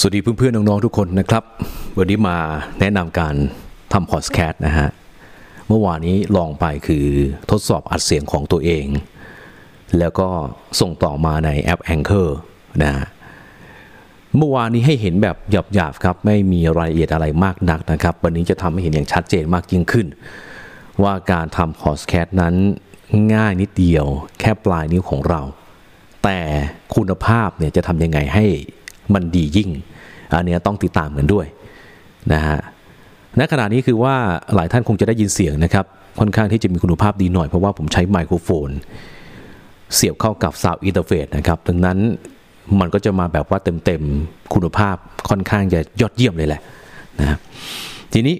สวัสดีเพื่อนๆน้องๆทุกคนนะครับ วันนี้มาแนะนำการทำพอดแคสต์นะฮะ เมื่อวานนี้ลองไปคือทดสอบอัดเสียงของตัวเอง แล้วก็ส่งต่อมาในแอป Anchor นะฮะเมื่อวานนี้ให้เห็นแบบหยาบๆครับ ไม่มีรายละเอียดอะไรมากนักนะครับ วันนี้จะทำให้เห็นอย่างชัดเจนมากยิ่งขึ้น ว่าการทำพอดแคสต์นั้นง่ายนิดเดียวแค่ปลายนิ้วของเรา แต่คุณภาพเนี่ยจะทำยังไงให้ มันดียิ่ง อันเนี้ต้องติดตามกันด้วยนะฮะณขณะนี้คือว่าหลายท่านคงจะได้ยินเสียงนะครับ ค่อนข้างที่จะมีคุณภาพดีหน่อยเพราะว่าผมใช้ไมโครโฟน เสียบเข้ากับ Sound Interface นะครับดังนั้นมันก็จะมาแบบว่าเต็มๆคุณภาพค่อนข้างจะยอดเยี่ยมเลยแหละนะทีนี้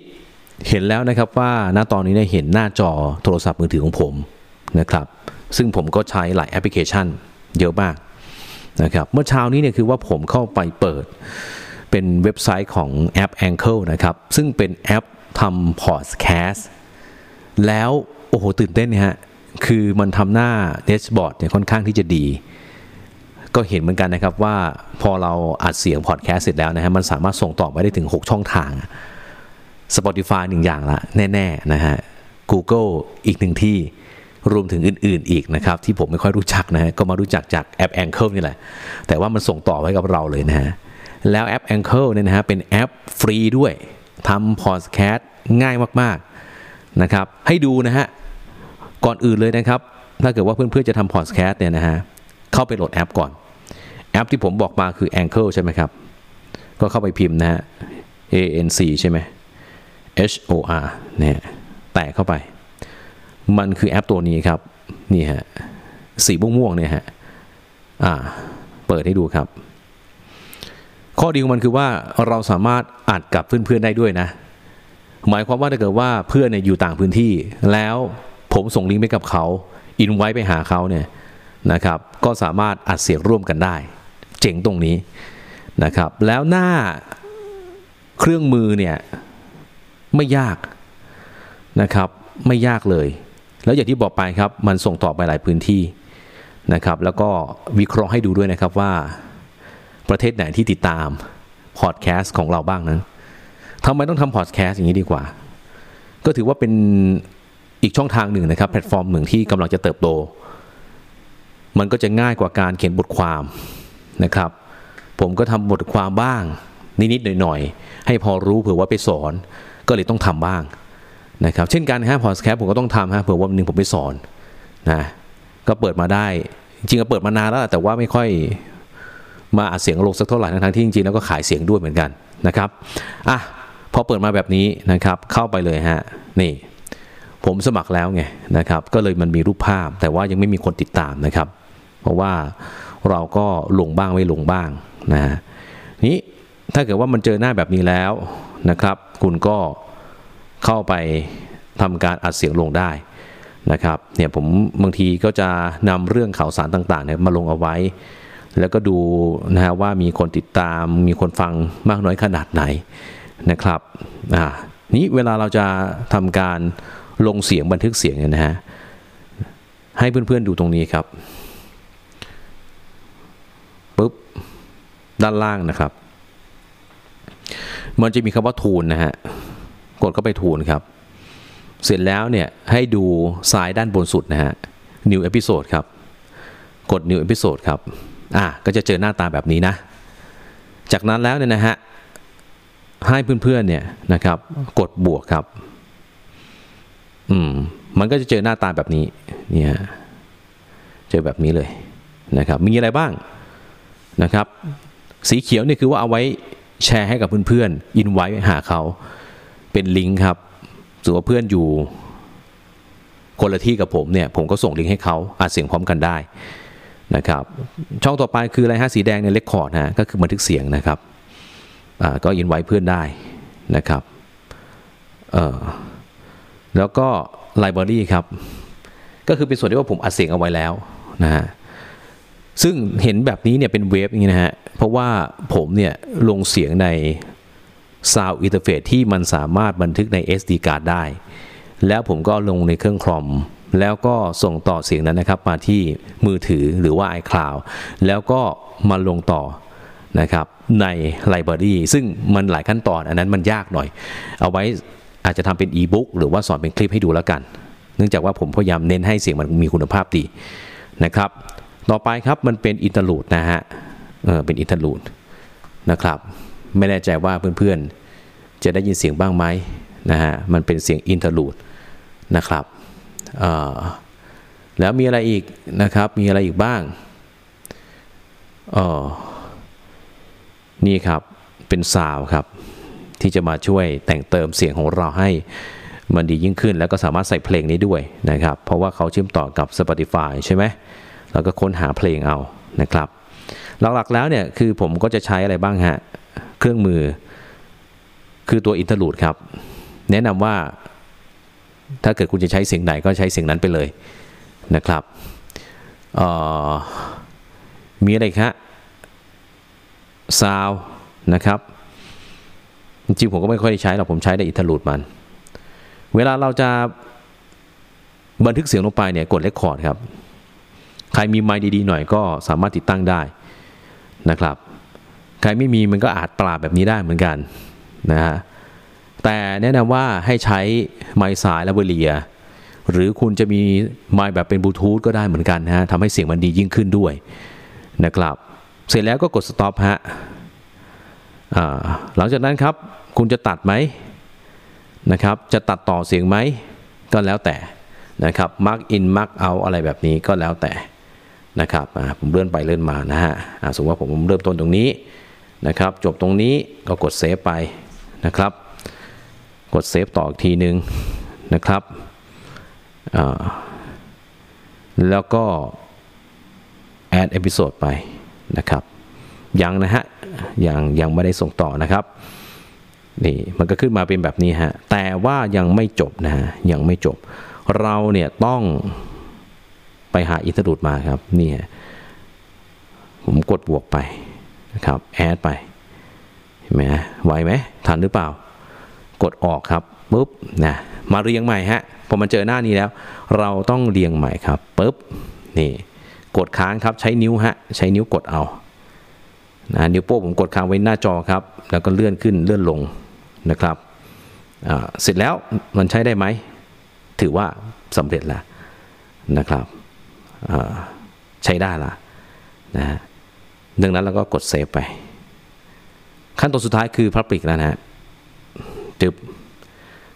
เห็นแล้วนะครับว่าณตอนนี้เนี่ยเห็นหน้าจอโทรศัพท์มือถือของผมนะครับ ซึ่งผมก็ใช้หลายแอปพลิเคชันเยอะมาก นะครับเมื่อเช้านี้เนี่ยคือว่าผมเข้าไปเปิด เป็นเว็บไซต์ของแอป Anchor นะครับ ซึ่งเป็นแอปทำพอดแคสต์แล้วโอ้โหตื่นเต้นนะฮะคือมันทำหน้า dashboard เนี่ยค่อนข้างที่จะดี ก็เห็นเหมือนกันนะครับว่าพอเราอัดเสียงพอดแคสต์เสร็จแล้วนะฮะมันสามารถส่งต่อไปได้ถึง 6 ช่องทาง Spotify หนึ่งอย่างละแน่ ๆ นะฮะ Google อีกหนึ่งที่ รวมถึงอื่น ๆ อีกนะครับ ที่ผมไม่ค่อยรู้จักนะฮะก็มารู้จักจากแอป Anchor นี่แหละ แต่ว่ามันส่งต่อไว้กับเราเลยนะฮะแล้วแอป Anchor เนี่ยนะฮะเป็นแอปฟรีด้วยทำพอดแคสต์ง่ายมาก ๆ นะครับ ให้ดูนะฮะ ก่อนอื่นเลยนะครับ ถ้าเกิดว่าเพื่อน ๆ จะทำพอดแคสต์เนี่ยนะฮะเข้าไปโหลดแอปก่อนแอปที่ผมบอกมาคือ Anchor ใช่ไหมครับ ก็เข้าไปพิมพ์นะฮะ A N C ใช่ไหม H O R เนี่ยแตะเข้าไป มันคือแอปตัวนี้ครับนี่ฮะสีม่วงๆเนี่ยฮะอ่าเปิดให้ดูครับ ข้อดีของมันคือว่าเราสามารถอัดกับเพื่อนๆได้ด้วยนะ หมายความว่าถ้าเกิดว่าเพื่อนเนี่ยอยู่ต่างพื้นที่ แล้วผมส่งลิงก์ไปกับเขาอินไว้ไปหาเขาเนี่ยนะครับก็สามารถอัดเสียงร่วมกันได้ เจ๋งตรงนี้นะครับ แล้วหน้าเครื่องมือเนี่ยไม่ยากนะครับ ไม่ยากเลย แล้วอย่างที่บอกไปครับมันส่งต่อไปหลายพื้นที่นะครับ แล้วก็วิเคราะห์ให้ดูด้วยนะครับว่า ประเทศไหนที่ติดตามพอดแคสต์ของเราบ้างนั้นทำไมต้องทำพอดแคสต์อย่างนี้ดีกว่า ก็ถือว่าเป็นอีกช่องทางหนึ่งนะครับ แพลตฟอร์มหนึ่งที่กำลังจะเติบโต มันก็จะง่ายกว่าการเขียนบทความนะครับ ผมก็ทำบทความบ้าง นิดๆหน่อยๆ ให้พอรู้เผื่อว่าไปสอน ก็เลยต้องทำบ้าง นะครับเช่นกันฮะพอดแคสต์ผมก็ต้องทำฮะเผื่อวันหนึ่งผมไปสอนนะก็เปิดมาได้ จริงๆก็เปิดมานานแล้วแต่ว่าไม่ค่อยมาอัดเสียงลงสักเท่าไหร่ทั้งที่จริงๆแล้วก็ขายเสียงด้วยเหมือนกันนะครับอะพอเปิดมาแบบนี้นะครับเข้าไปเลยฮะนี่ ผมสมัครแล้วไงนะครับก็เลยมันมีรูปภาพ แต่ว่ายังไม่มีคนติดตามนะครับ เพราะว่าเราก็ลงบ้างไม่ลงบ้างนะนี้ถ้าเกิดว่ามันเจอหน้าแบบนี้แล้วนะครับ คุณก็ เข้าไปทำการอัดเสียงลงได้นะครับเนี่ยผมบางทีก็จะนำเรื่องข่าวสารต่างๆเนี่ยมาลงเอาไว้ แล้วก็ดูนะฮะว่ามีคนติดตามมีคนฟังมากน้อยขนาดไหนนะครับอ่านี้เวลาเราจะทำการลงเสียงบันทึกเสียงเนี่ยนะฮะให้เพื่อนๆดูตรงนี้ครับปุ๊บด้านล่างนะครับ มันจะมีคำว่าทูนนะฮะ กดเข้าไปทูนครับ เสร็จแล้วเนี่ยให้ดูซ้ายด้านบนสุดนะฮะ new episode ครับ กด new episode ครับ อะก็จะเจอหน้าตาแบบนี้นะ จากนั้นแล้วเนี่ยนะฮะ ให้เพื่อนๆเนี่ยนะครับ กดบวกครับ อืม มันก็จะเจอหน้าตาแบบนี้ เนี่ย เจอแบบนี้เลยนะครับ มีอะไรบ้างนะครับ สีเขียวนี่คือว่าเอาไว้แชร์ให้กับเพื่อนๆอินไว้หาเขา เป็นลิงก์ครับสมมติว่าเพื่อนอยู่คนละที่กับผมเนี่ยผมก็ส่งลิงก์ให้เขาอาจเสียงพร้อมกันได้นะครับ ช่องต่อไปคืออะไรฮะสีแดงในเลคคอร์ดฮะก็คือบันทึกเสียงนะครับอ่าก็ยินไว้เพื่อนได้นะครับเออแล้วก็ไลบรารีครับ ก็คือเป็นส่วนที่ว่าผมอัดเสียงเอาไว้แล้วนะฮะซึ่งเห็นแบบนี้เนี่ยเป็นเวฟอย่างนี้นะฮะเพราะว่าผมเนี่ยลงเสียงใน น Sound Interface ที่มันสามารถบันทึกใน SD card ได้ แล้วผมก็ลงในเครื่องคอม แล้วก็ส่งต่อเสียงนั้นนะครับมาที่มือถือหรือว่า iCloud แล้วก็มาลงต่อนะครับในไลบรารีซึ่งมันหลายขั้นตอนอันนั้นมันยากหน่อย เอาไว้อาจจะทำเป็นอีบุ๊กหรือว่าสอนเป็นคลิปให้ดูแล้วกัน เนื่องจากว่าผมพยายามเน้นให้เสียงมันมีคุณภาพดีนะครับ ต่อไปครับมันเป็น interlude นะฮะเออเป็น interlude นะครับ ไม่แน่ใจว่าเพื่อนๆ จะได้ยินเสียงบ้างไหมนะฮะมันเป็นเสียง interlude นะครับแล้วมีอะไรอีกนะครับมีอะไรอีกบ้างออนี่ครับเป็นซาวครับ ที่จะมาช่วยแต่งเติมเสียงของเราให้มันดียิ่งขึ้น แล้วก็สามารถใส่เพลงนี้ด้วยนะครับ เพราะว่าเขาเชื่อมต่อกับ Spotify ใช่ไหมแล้วก็ค้นหาเพลงเอานะครับ หลักๆแล้วเนี่ยคือผมก็จะใช้อะไรบ้างฮะ เครื่องมือ คือตัว interlude ครับ แนะนำว่าถ้าเกิดคุณจะใช้เสียงไหนก็ใช้เสียงนั้นไปเลยนะครับมีอะไรครับซาวนะครับจริงผมก็ไม่ค่อยได้ใช้หรอกผมใช้ได้ interlude มัน เวลาเราจะบันทึกเสียงลงไปเนี่ยกดเลคคอร์ดครับ ใครมีไมค์ดีๆหน่อยก็สามารถติดตั้งได้นะครับ ใครไม่มีมันก็อาจปราบแบบนี้ได้เหมือนกันนะฮะแต่แนะนำว่าให้ใช้ไมค์สายและเวลีย หรือคุณจะมีไมค์แบบเป็นบลูทูธก็ได้เหมือนกันนะฮะทำให้เสียงมันดียิ่งขึ้นด้วยนะครับ เสร็จแล้วก็กด stop ฮะหลังจากนั้นครับคุณจะตัดไหมนะครับ จะตัดต่อเสียงไหมก็แล้วแต่นะครับ mark in mark out อะไรแบบนี้ก็แล้วแต่นะครับผมเลื่อนไปเลื่อนมานะฮะสมมติว่าผมเริ่มต้นตรงนี้ นะครับ จบตรงนี้ก็กดเซฟไปนะครับ กดเซฟต่ออีกทีหนึ่งนะครับ แล้วก็ add episode ไปนะครับ ยังนะฮะ ยังยังไม่ได้ส่งต่อนะครับ นี่มันก็ขึ้นมาเป็นแบบนี้ฮะ แต่ว่ายังไม่จบนะฮะ ยังไม่จบ เราเนี่ยต้องไปหาอินเทอร์ลูดมาครับ นี่ผมกดบวกไป นะครับแอดไปเห็นไหมไหวไหมทันหรือเปล่า กดออกครับปุ๊บนะมาเรียงใหม่ฮะพอมันเจอหน้านี้แล้ว เราต้องเรียงใหม่ครับปุ๊บนี่กดค้างครับใช้นิ้วฮะใช้นิ้วกดเอานะนิ้วโป้งผมกดค้างไว้หน้าจอครับ แล้วก็เลื่อนขึ้นเลื่อนลงนะครับเสร็จแล้วมันใช้ได้ไหม ถือว่าสำเร็จแล้วนะครับใช้ได้ละนะ ดังนั้นเราก็กดเซฟไป ขั้นตอนสุดท้ายคือ Public แล้วนะฮะจึบ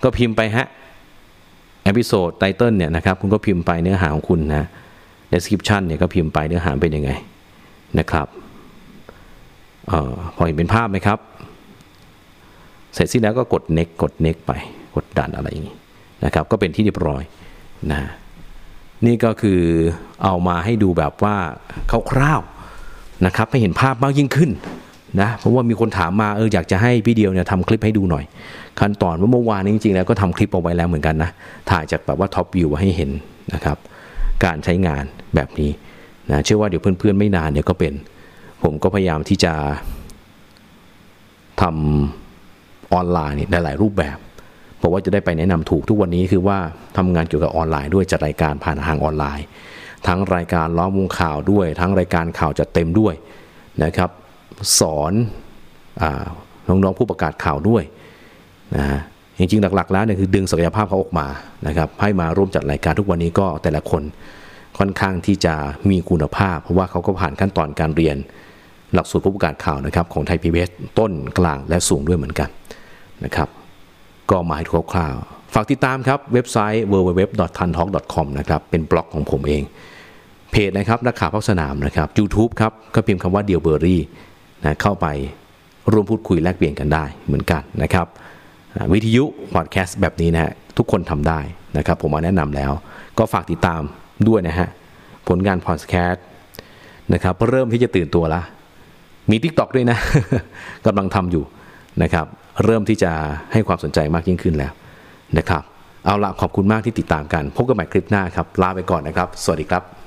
ก็พิมพ์ไปฮะ episode title เนี่ยนะครับคุณก็พิมพ์ไปเนื้อหาของคุณนะ description เนี่ยก็พิมพ์ไปเนื้อหาเป็นยังไงนะครับออพอเห็นเป็นภาพไหมครับ เสร็จสิ้นแล้วก็กด next กด next ไปกด done อะไรอย่างนี้นะครับก็เป็นที่เรียบร้อยนะนี่ก็คือเอามาให้ดูแบบว่าคร่าว ๆ นะครับให้เห็นภาพมากยิ่งขึ้นนะเพราะว่ามีคนถามมาเอออยากจะให้พี่เดียวเนี่ยทำคลิปให้ดูหน่อย ขั้นตอนว่าเมื่อวานนี้จริงๆแล้วก็ทำคลิปเอาไว้แล้วเหมือนกันนะถ่ายจากแบบว่าท็อปวิวให้เห็นนะครับ การใช้งานแบบนี้นะเชื่อว่าเดี๋ยวเพื่อนๆไม่นานเนี่ยก็เป็น ผมก็พยายามที่จะทำออนไลน์ในหลายรูปแบบเพราะว่าจะได้ไปแนะนำถูกทุกวันนี้คือว่าทำงานเกี่ยวกับออนไลน์ด้วยจัดรายการผ่านทางออนไลน์ ทั้งรายการล้อมวงข่าวด้วย ทั้งรายการข่าวจัดเต็มด้วยนะครับ สอนน้องๆผู้ประกาศข่าวด้วยนะจริงๆหลักๆแล้วเนี่ยคือดึงศักยภาพเขาออกมานะครับให้มาร่วมจัดรายการทุกวันนี้ก็แต่ละคนค่อนข้างที่จะมีคุณภาพ เพราะว่าเขาก็ผ่านขั้นตอนการเรียน หลักสูตรผู้ประกาศข่าวนะครับของไทยพีบีต้นกลางและสูงด้วยเหมือนกันนะครับ ก็มาให้คร่าวๆฝากติดตามครับเว็บไซต์ www.tantalk.com นะครับเป็นบล็อกของผมเอง เพจนะครับนักข่าวพักสนามนะครับ YouTube ครับก็พิมพ์คำว่าเดียวเบอร์รี่นะเข้าไปร่วมพูดคุยแลกเปลี่ยนกันได้เหมือนกันนะครับวิทยุพอดแคสต์แบบนี้นะฮะทุกคนทำได้นะครับ ผมมาแนะนำแล้ว ก็ฝากติดตามด้วยนะฮะผลงานพอดแคสต์นะครับเริ่มที่จะตื่นตัวละมี t ิ k t o k ด้วยนะกำลังทำอยู่นะครับ เริ่มที่จะให้ความสนใจมากยิ่งขึ้นแล้วนะครับ เอาละขอบคุณมากที่ติดตามกัน พบกันใหม่คลิปหน้าครับ ลาไปก่อนนะครับ สวัสดีครับ